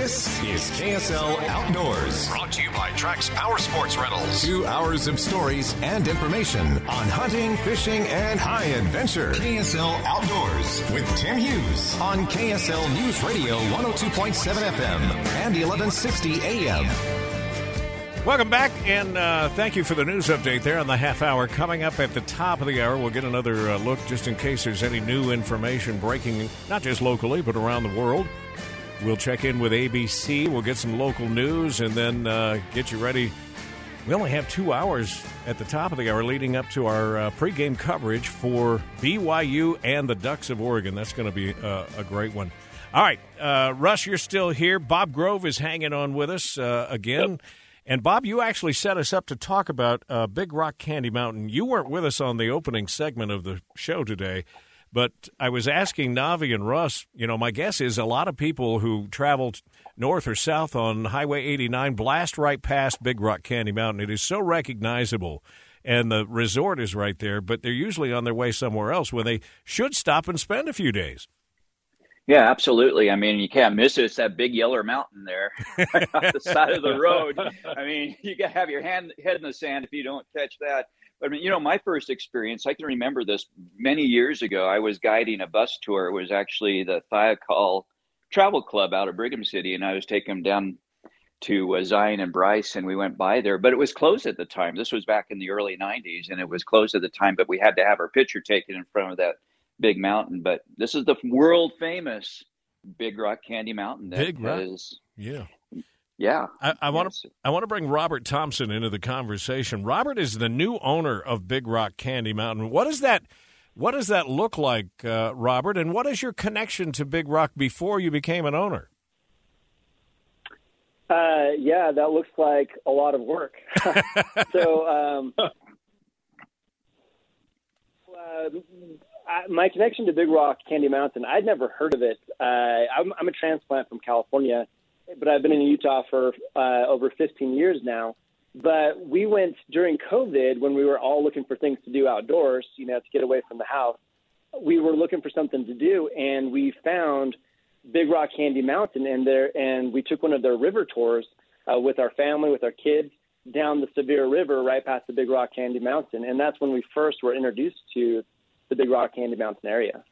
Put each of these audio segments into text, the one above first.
This is KSL Outdoors. Brought to you by Trax Power Sports Rentals. Two hours of stories and information on hunting, fishing, and high adventure. KSL Outdoors with Tim Hughes on KSL News Radio 102.7 FM and 1160 AM. Welcome back, and uh, thank you for the news update there on the half hour. Coming up at the top of the hour, we'll get another uh, look just in case there's any new information breaking, not just locally, but around the world. We'll check in with ABC, we'll get some local news, and then uh, get you ready. We only have two hours at the top of the hour leading up to our uh, pregame coverage for BYU and the Ducks of Oregon. That's going to be uh, a great one. All right, uh, Russ, you're still here. Bob Grove is hanging on with us again. Yep. And Bob, you actually set us up to talk about uh, Big Rock Candy Mountain. You weren't with us on the opening segment of the show today, but I was asking Navi and Russ. You know, my guess is a lot of people who traveled north or south on Highway 89 blast right past Big Rock Candy Mountain. It is so recognizable, and the resort is right there. But they're usually on their way somewhere else when they should stop and spend a few days. Yeah, absolutely. I mean, you can't miss it. It's that big yellow mountain there off the side of the road. I mean, you got to have your hand head in the sand if you don't catch that. I mean, you know, my first experience, I can remember this many years ago. I was guiding a bus tour. It was actually the Thiokol Travel Club out of Brigham City, and I was taking them down to uh, Zion and Bryce, and we went by there. But it was closed at the time. This was back in the early '90s, and it was closed at the time. But we had to have our picture taken in front of that big mountain, but this is the world famous Big Rock Candy Mountain. that big Rock, is, yeah, yeah. I want to I want to bring Robert Thompson into the conversation. Robert is the new owner of Big Rock Candy Mountain. What does that What does that look like, uh, Robert? And what is your connection to Big Rock before you became an owner? Uh, yeah, that looks like a lot of work. so, um, uh, I, my connection to Big Rock Candy Mountain, I'd never heard of it. Uh, I'm, I'm a transplant from California, but I've been in Utah for uh, over 15 years now. But we went during COVID when we were all looking for things to do outdoors, you know, to get away from the house. We were looking for something to do, and we found Big Rock Candy Mountain, and there, and we took one of their river tours uh, with our family, with our kids, down the Sevier River, right past the Big Rock Candy Mountain, and that's when we first were introduced to the Big Rock Candy Mountain area.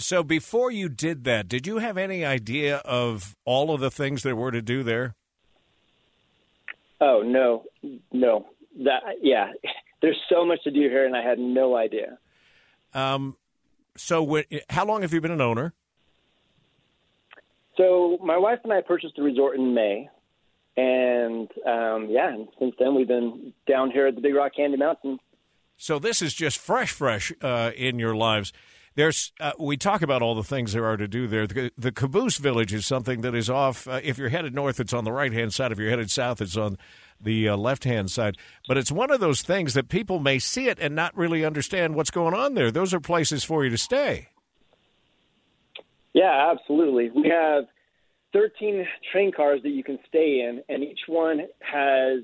So before you did that, did you have any idea of all of the things there were to do there? Oh no, no. That yeah, there's so much to do here, and I had no idea. Um, so how long have you been an owner? So my wife and I purchased the resort in May, and um, yeah, and since then we've been down here at the Big Rock Candy Mountain so this is just fresh, fresh uh, in your lives. There's uh, we talk about all the things there are to do there. The, the caboose village is something that is off. Uh, if you're headed north, it's on the right hand side. If you're headed south, it's on the uh, left hand side. But it's one of those things that people may see it and not really understand what's going on there. Those are places for you to stay. Yeah, absolutely. We have 13 train cars that you can stay in, and each one has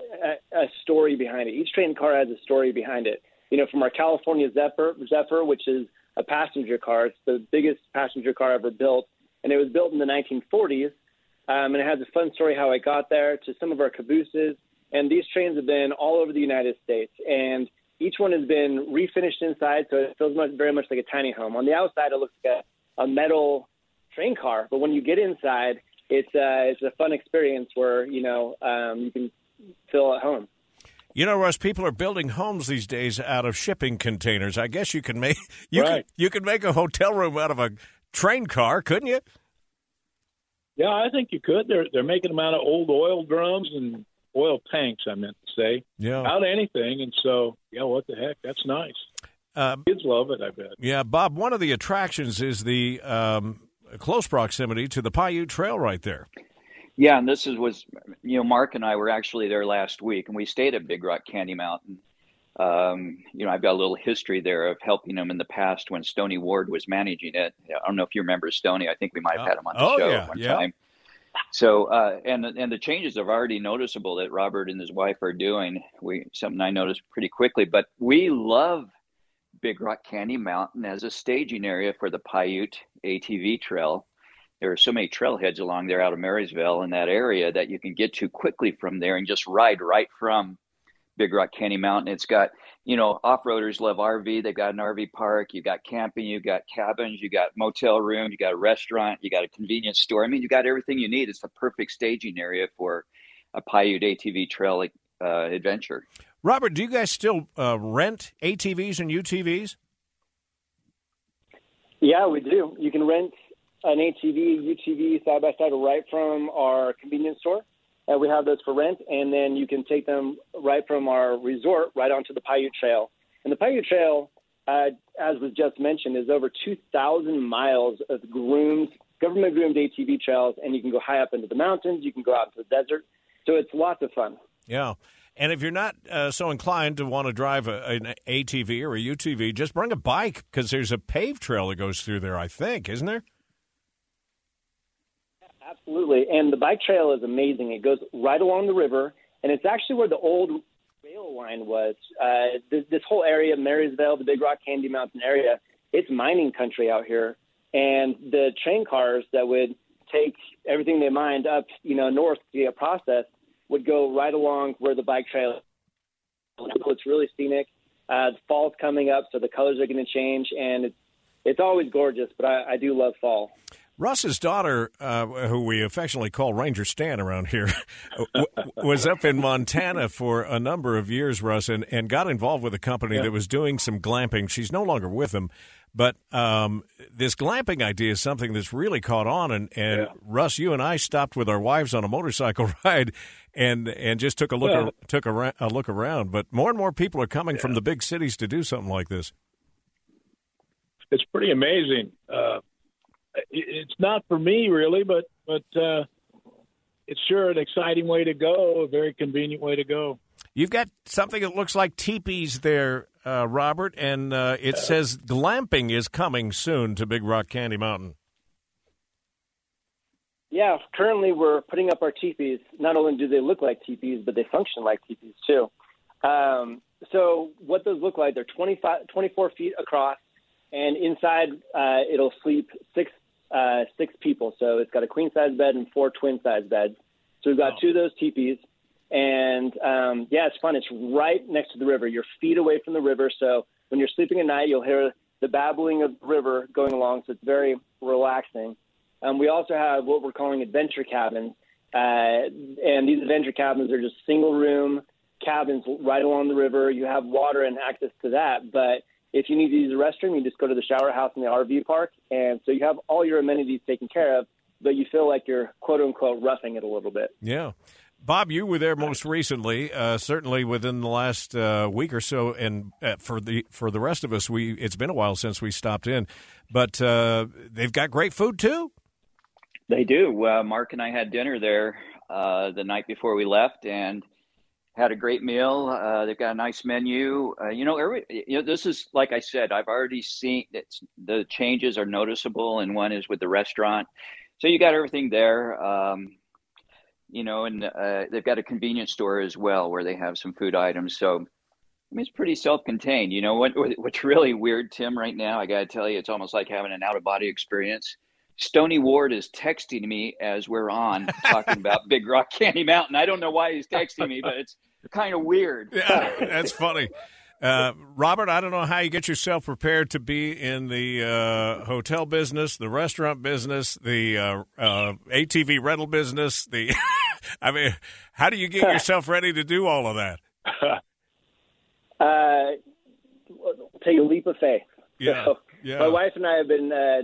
a, a story behind it. Each train car has a story behind it. You know, from our California Zephyr, Zephyr, which is a passenger car. It's the biggest passenger car ever built, and it was built in the 1940s. Um, and it has a fun story how it got there. To some of our cabooses, and these trains have been all over the United States, and each one has been refinished inside, so it feels much, very much like a tiny home. On the outside, it looks like a, a metal train car. But when you get inside, it's uh, it's a fun experience where you know um, you can feel at home. You know, Russ, people are building homes these days out of shipping containers. I guess you can make you right. can, you can make a hotel room out of a train car, couldn't you? Yeah, I think you could. They're they're making them out of old oil drums and oil tanks. I meant to say, yeah, out of anything. And so, yeah, what the heck? That's nice. Uh, Kids love it. I bet. Yeah, Bob. One of the attractions is the um, close proximity to the Paiute Trail right there. Yeah, and this is was you know Mark and I were actually there last week, and we stayed at Big Rock Candy Mountain. Um, you know, I've got a little history there of helping them in the past when Stony Ward was managing it. I don't know if you remember Stony. I think we might have had him on the oh, show yeah, one yeah. time. So, uh, and and the changes are already noticeable that Robert and his wife are doing. We something I noticed pretty quickly, but we love Big Rock Candy Mountain as a staging area for the Paiute ATV Trail. There are so many trailheads along there out of Marysville in that area that you can get to quickly from there and just ride right from Big Rock Canyon Mountain. It's got, you know, off-roaders love RV. They've got an RV park. You've got camping. You've got cabins. You've got motel room. You got a restaurant. You got a convenience store. I mean, you got everything you need. It's the perfect staging area for a Paiute ATV trail uh, adventure. Robert, do you guys still uh, rent ATVs and UTVs? Yeah, we do. You can rent an ATV, UTV side by side right from our convenience store. Uh, we have those for rent, and then you can take them right from our resort right onto the Paiute Trail. And the Paiute Trail, uh, as was just mentioned, is over 2,000 miles of groomed, government groomed ATV trails, and you can go high up into the mountains, you can go out into the desert. So it's lots of fun. Yeah. And if you're not uh, so inclined to want to drive a, an ATV or a UTV, just bring a bike because there's a paved trail that goes through there, I think, isn't there? Absolutely. And the bike trail is amazing. It goes right along the river, and it's actually where the old rail line was. Uh, this, this whole area, Marysville, the Big Rock Candy Mountain area, it's mining country out here. And the train cars that would take everything they mined up, you know, north to get processed would go right along where the bike trail is. It's really scenic. Uh, the fall's coming up, so the colors are going to change, and it's it's always gorgeous. But I, I do love fall. Russ's daughter, uh, who we affectionately call Ranger Stan around here, was up in Montana for a number of years, Russ, and, and got involved with a company Yeah. that was doing some glamping. She's no longer with them, but um, this glamping idea is something that's really caught on. And, and Yeah. Russ, you and I stopped with our wives on a motorcycle ride and and just took a look Yeah. ar- took a, a look around. But more and more people are coming from the big cities to do something like this. It's pretty amazing. Uh, it's not for me really, but but uh, it's sure an exciting way to go, a very convenient way to go. You've got something that looks like teepees there, uh, Robert, and uh, it says glamping is coming soon to Big Rock Candy Mountain. Yeah, currently we're putting up our teepees. Not only do they look like teepees, but they function like teepees too. Um, so what those look like, they're 25, 24 feet across, and inside uh, it'll sleep six uh, six people. So it's got a queen size bed and four twin size beds. So we've got two of those teepees, and um, yeah, it's fun. It's right next to the river. You're feet away from the river, so when you're sleeping at night, you'll hear the babbling of the river going along. So it's very relaxing. Um, we also have what we're calling adventure cabins, uh, and these adventure cabins are just single room cabins right along the river. You have water and access to that, but if you need to use the restroom, you just go to the shower house in the RV park, and so you have all your amenities taken care of, but you feel like you're quote unquote roughing it a little bit. Yeah. Bob, you were there most recently, uh, certainly within the last uh, week or so, and uh, for the for the rest of us, we it's been a while since we stopped in, but uh, they've got great food too. They do. Uh, Mark and I had dinner there uh, the night before we left, and had a great meal. Uh, they've got a nice menu. Uh, you know, every, you know, this is like I said. I've already seen it's, the changes are noticeable, and one is with the restaurant. So you got everything there. Um, you know, and uh, they've got a convenience store as well where they have some food items. So I mean, it's pretty self-contained. You know what? What's really weird, Tim, right now? I got to tell you, it's almost like having an out-of-body experience. Stony Ward is texting me as we're on talking about Big Rock Candy Mountain. I don't know why he's texting me, but it's kind of weird. Yeah, that's funny. Uh, Robert, I don't know how you get yourself prepared to be in the uh, hotel business, the restaurant business, the uh, uh ATV rental business. The, I mean, how do you get yourself ready to do all of that? Uh, take a leap of faith. Yeah, So, yeah. My wife and I have been uh,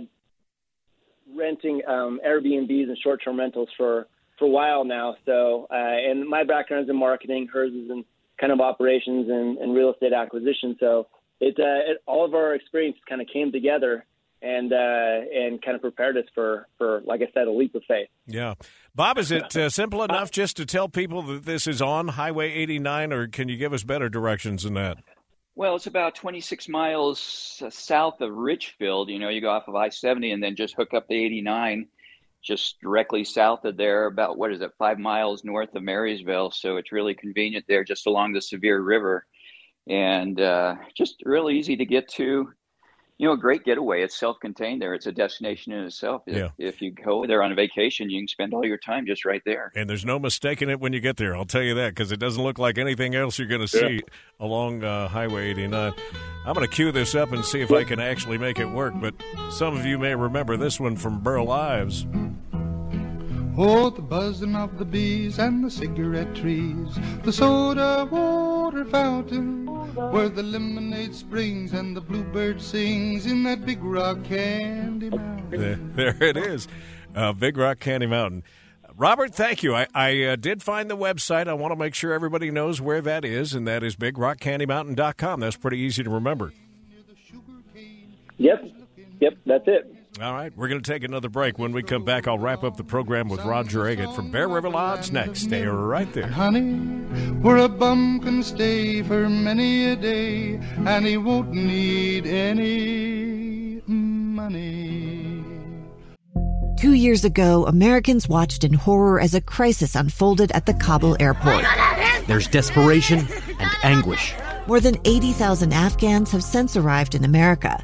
renting um, Airbnbs and short-term rentals for for a while now. So, uh, and my background is in marketing, hers is in kind of operations and, and real estate acquisition. So, it, uh, it all of our experience kind of came together and uh, and kind of prepared us for for like I said, a leap of faith. Yeah. Bob, is it uh, simple enough just to tell people that this is on Highway 89, or can you give us better directions than that? Well, it's about 26 miles uh, south of Richfield. You know, you go off of I 70 and then just hook up the 89 just directly south of there, about what is it, five miles north of Marysville. So it's really convenient there, just along the Sevier River. And uh, just really easy to get to. You know, a great getaway. It's self contained there, it's a destination in itself. If, Yeah. if you go there on a vacation, you can spend all your time just right there. And there's no mistaking it when you get there. I'll tell you that because it doesn't look like anything else you're going to Yeah. see along uh, Highway 89. I'm going to cue this up and see if I can actually make it work. But some of you may remember this one from Burl Ives. Oh, the buzzing of the bees and the cigarette trees, the soda water fountain, where the lemonade springs and the bluebird sings in that big rock candy mountain. There, there it is, uh, Big Rock Candy Mountain. Robert, thank you. I, I uh, did find the website. I want to make sure everybody knows where that is, and that is bigrockcandymountain.com. That's pretty easy to remember. Yep, yep, that's it. All right, we're going to take another break. When we come back, I'll wrap up the program with Roger Eggett from Bear River Lodge next. Stay right there. Honey, where a bum can stay for many a day, and he won't need any money. Two years ago, Americans watched in horror as a crisis unfolded at the Kabul airport. There's desperation and anguish. More than 80,000 Afghans have since arrived in America,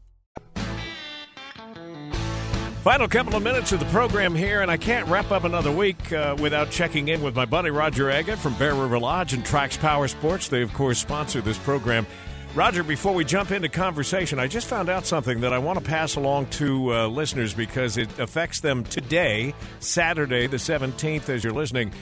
Final couple of minutes of the program here, and I can't wrap up another week uh, without checking in with my buddy Roger Eggett from Bear River Lodge and Trax Power Sports. They, of course, sponsor this program. Roger, before we jump into conversation, I just found out something that I want to pass along to uh, listeners because it affects them today, Saturday, the 17th, as you're listening.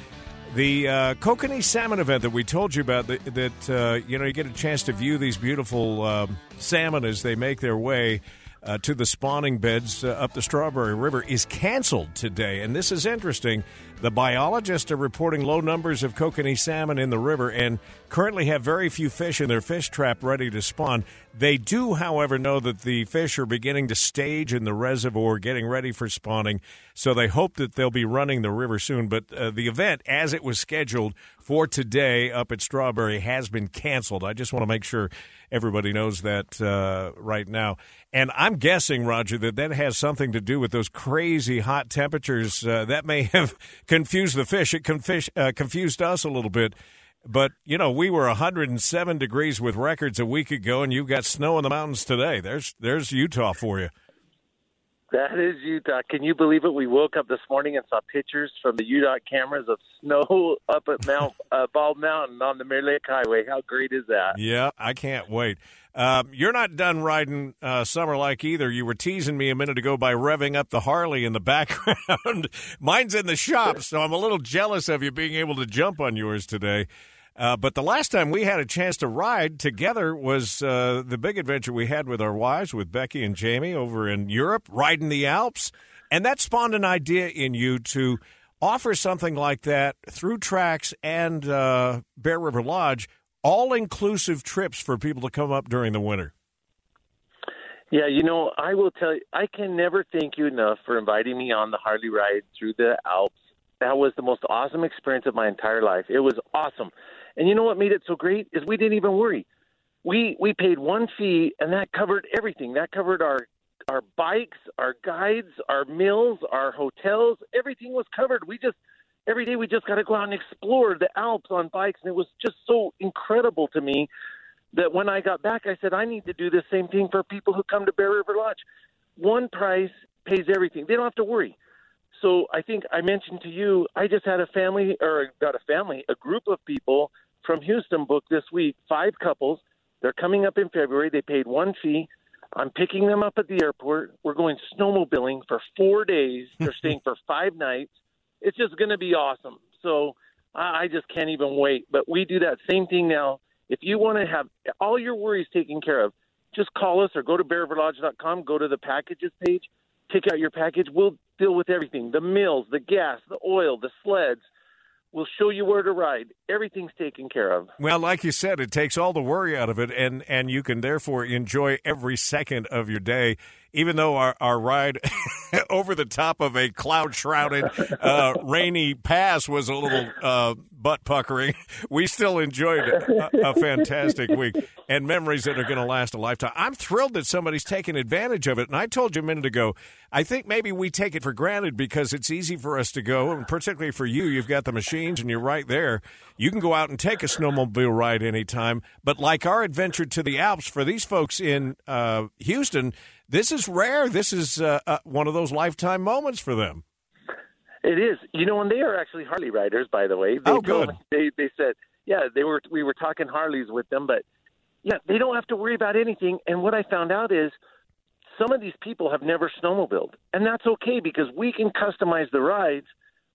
The uh, Kokanee Salmon event that we told you about, that, that uh, you know, you get a chance to view these beautiful um salmon as they make their way uh, to the spawning beds uh, up the Strawberry River is canceled today. And this is interesting. The biologists are reporting low numbers of kokanee salmon in the river and currently have very few fish in their fish trap ready to spawn. They do, however, know that the fish are beginning to stage in the reservoir, getting ready for spawning. So they hope that they'll be running the river soon. But uh, the event, as it was scheduled for today up at Strawberry, has been canceled. I just want to make sure everybody knows that uh, right now. And I'm guessing, Roger, that that has something to do with those crazy hot temperatures. Uh, that may have confused the fish. It confish, uh, confused us a little bit. But, you know, we were 107 degrees with records a week ago, and you've got snow in the mountains today. There's, there's Utah for you. That is Utah. Can you believe it? We woke up this morning and saw pictures from the Utah cameras of snow up at Mount uh, Bald Mountain on the Mirror Lake Highway. How great is that? Yeah, I can't wait. Um, you're not done riding uh, summer like either. You were teasing me a minute ago by revving up the Harley in the background. Mine's in the shop, so I'm a little jealous of you being able to jump on yours today. Uh, but the last time we had a chance to ride together was uh, the big adventure we had with our wives, with Becky and Jamie over in Europe, riding the Alps. And that spawned an idea in you to offer something like that through Trax and uh, Bear River Lodge, all inclusive trips for people to come up during the winter. Yeah, you know, I will tell you, I can never thank you enough for inviting me on the Harley ride through the Alps. That was the most awesome experience of my entire life. It was awesome. And you know what made it so great is we didn't even worry. We we paid one fee and that covered everything. That covered our our bikes, our guides, our meals, our hotels, everything was covered. We just every day we just got to go out and explore the Alps on bikes, and it was just so incredible to me that when I got back, I said I need to do the same thing for people who come to Bear River Lodge. One price pays everything; they don't have to worry. So I think I mentioned to you, I just had a family, or got a family, a group of people from Houston booked this week, five couples. They're coming up in February. They paid one fee. I'm picking them up at the airport. We're going snowmobiling for four days. They're staying for five nights. It's just going to be awesome. So I I just can't even wait. But we do that same thing now. If you want to have all your worries taken care of, just call us or go to bearriverlodge.com, go to the packages page, pick out your package. We'll deal with everything the meals, the gas, the oil, the sleds. We'll show you where to ride. Everything's taken care of. Well, like you said, it takes all the worry out of it, and, and you can therefore enjoy every second of your day. Even though our, our ride over the top of a cloud shrouded, uh, rainy pass was a little uh, butt puckering, we still enjoyed a, a fantastic week and memories that are going to last a lifetime. I'm thrilled that somebody's taken advantage of it. And I told you a minute ago, I think maybe we take it for granted because it's easy for us to go, and particularly for you, you've got the machines and you're right there. You can go out and take a snowmobile ride anytime. But like our adventure to the Alps, for these folks in uh, Houston, this is rare. This is uh, uh, one of those lifetime moments for them. It is. You know, and they are actually Harley riders, by the way. They Oh, good. They they said, yeah, they were. We were talking Harleys with them, but yeah, they don't have to worry about anything. And what I found out is, some of these people have never snowmobiled, and that's okay because we can customize the rides.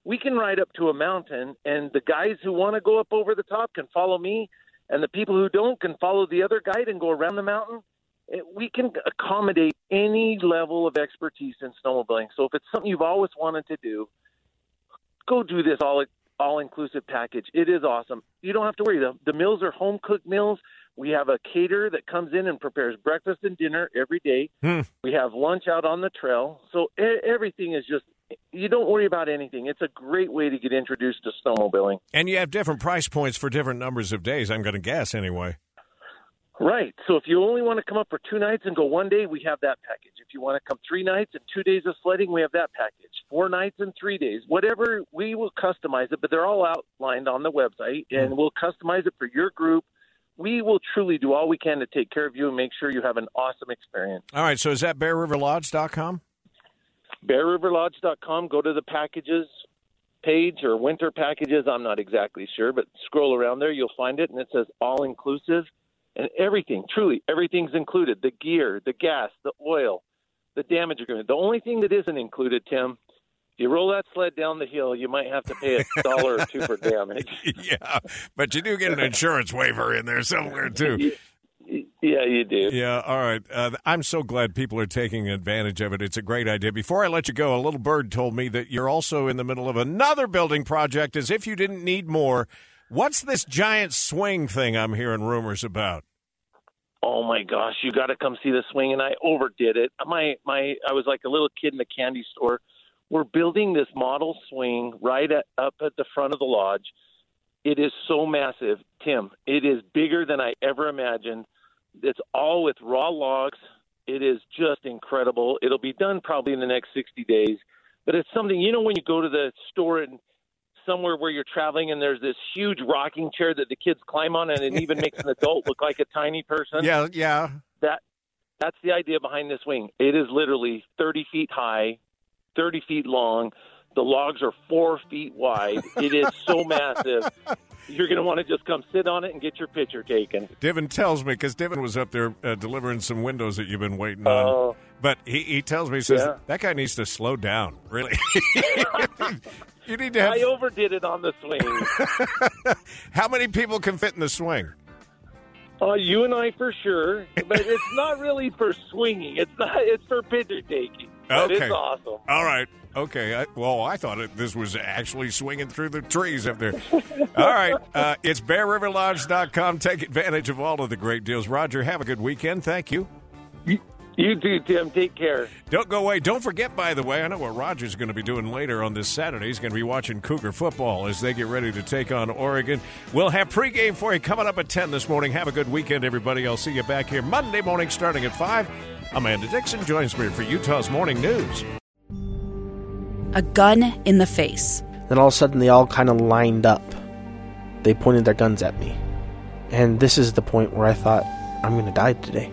We can ride up to a mountain, and the guys who want to go up over the top can follow me, and the people who don't can follow the other guide and go around the mountain. We can accommodate any level of expertise in snowmobiling. So if it's something you've always wanted to do, go do this all all inclusive package. It is awesome. You don't have to worry. The, the meals are home cooked meals. We have a caterer that comes in and prepares breakfast and dinner every day. Hmm. We have lunch out on the trail. So e- everything is just you don't worry about anything. It's a great way to get introduced to snowmobiling. And you have different price points for different numbers of days, I'm going to guess anyway. Right. So if you only want to come up for two nights and go one day, we have that package. If you want to come three nights and two days of sledding, we have that package. Four nights and three days. Whatever, we will customize it, but they're all outlined on the website, hmm. and we'll customize it for your group. We will truly do all we can to take care of you and make sure you have an awesome experience. All right, so is that BearRiverLodge.com? BearRiverLodge.com. Go to the packages page or winter packages. I'm not exactly sure, but scroll around there. You'll find it, and it says all inclusive. And everything, truly, everything's included the gear, the gas, the oil, the damage agreement. The only thing that isn't included, Tim, if you roll that sled down the hill, you might have to pay a dollar or two for damage. yeah, but you do get an insurance waiver in there somewhere, too. Yeah, you do. Yeah, all right. Uh, I'm so glad people are taking advantage of it. It's a great idea. Before I let you go, a little bird told me that you're also in the middle of another building project as if you didn't need more. What's this giant swing thing I'm hearing rumors about? Oh my gosh, you got to come see the swing, and I overdid it. My my, I was like a little kid in the candy store. We're building this model swing right at, up at the front of the lodge. It is so massive, Tim. It is bigger than I ever imagined. It's all with raw logs. It is just incredible. It'll be done probably in the next 60 days. But it's something, you know, when you go to the store and somewhere where you're traveling and there's this huge rocking chair that the kids climb on and it even makes an adult look like a tiny person. Yeah, yeah. That that's the idea behind this wing. It is literally 30 feet high, 30 feet long. The logs are four feet wide. It is so massive. You're going to want to just come sit on it and get your picture taken. Divin tells me because Divin was up there uh, delivering some windows that you've been waiting on. Oh. But he, he tells me he says Yeah. that guy needs to slow down. Really, you need to have. I overdid it on the swing. How many people can fit in the swing? Uh, you and I for sure, but it's not really for swinging. It's not. It's for picture taking. Okay. it's awesome. All right. Okay. I, well, I thought it, this was actually swinging through the trees up there. All right. Uh, it's BearRiverLodge.com. Take advantage of all of the great deals. Roger, have a good weekend. Thank you. You too, Tim. Take care. Don't go away. Don't forget, by the way, I know what Roger's going to be doing later on this Saturday. He's going to be watching Cougar football as they get ready to take on Oregon. We'll have pregame for you coming up at 10 this morning. Have a good weekend, everybody. I'll see you back here Monday morning starting at 5. Amanda Dixon joins me for Utah's Morning News. A gun in the face. Then all of a sudden, they all kind of lined up. They pointed their guns at me. And this is the point where I thought, I'm going to die today.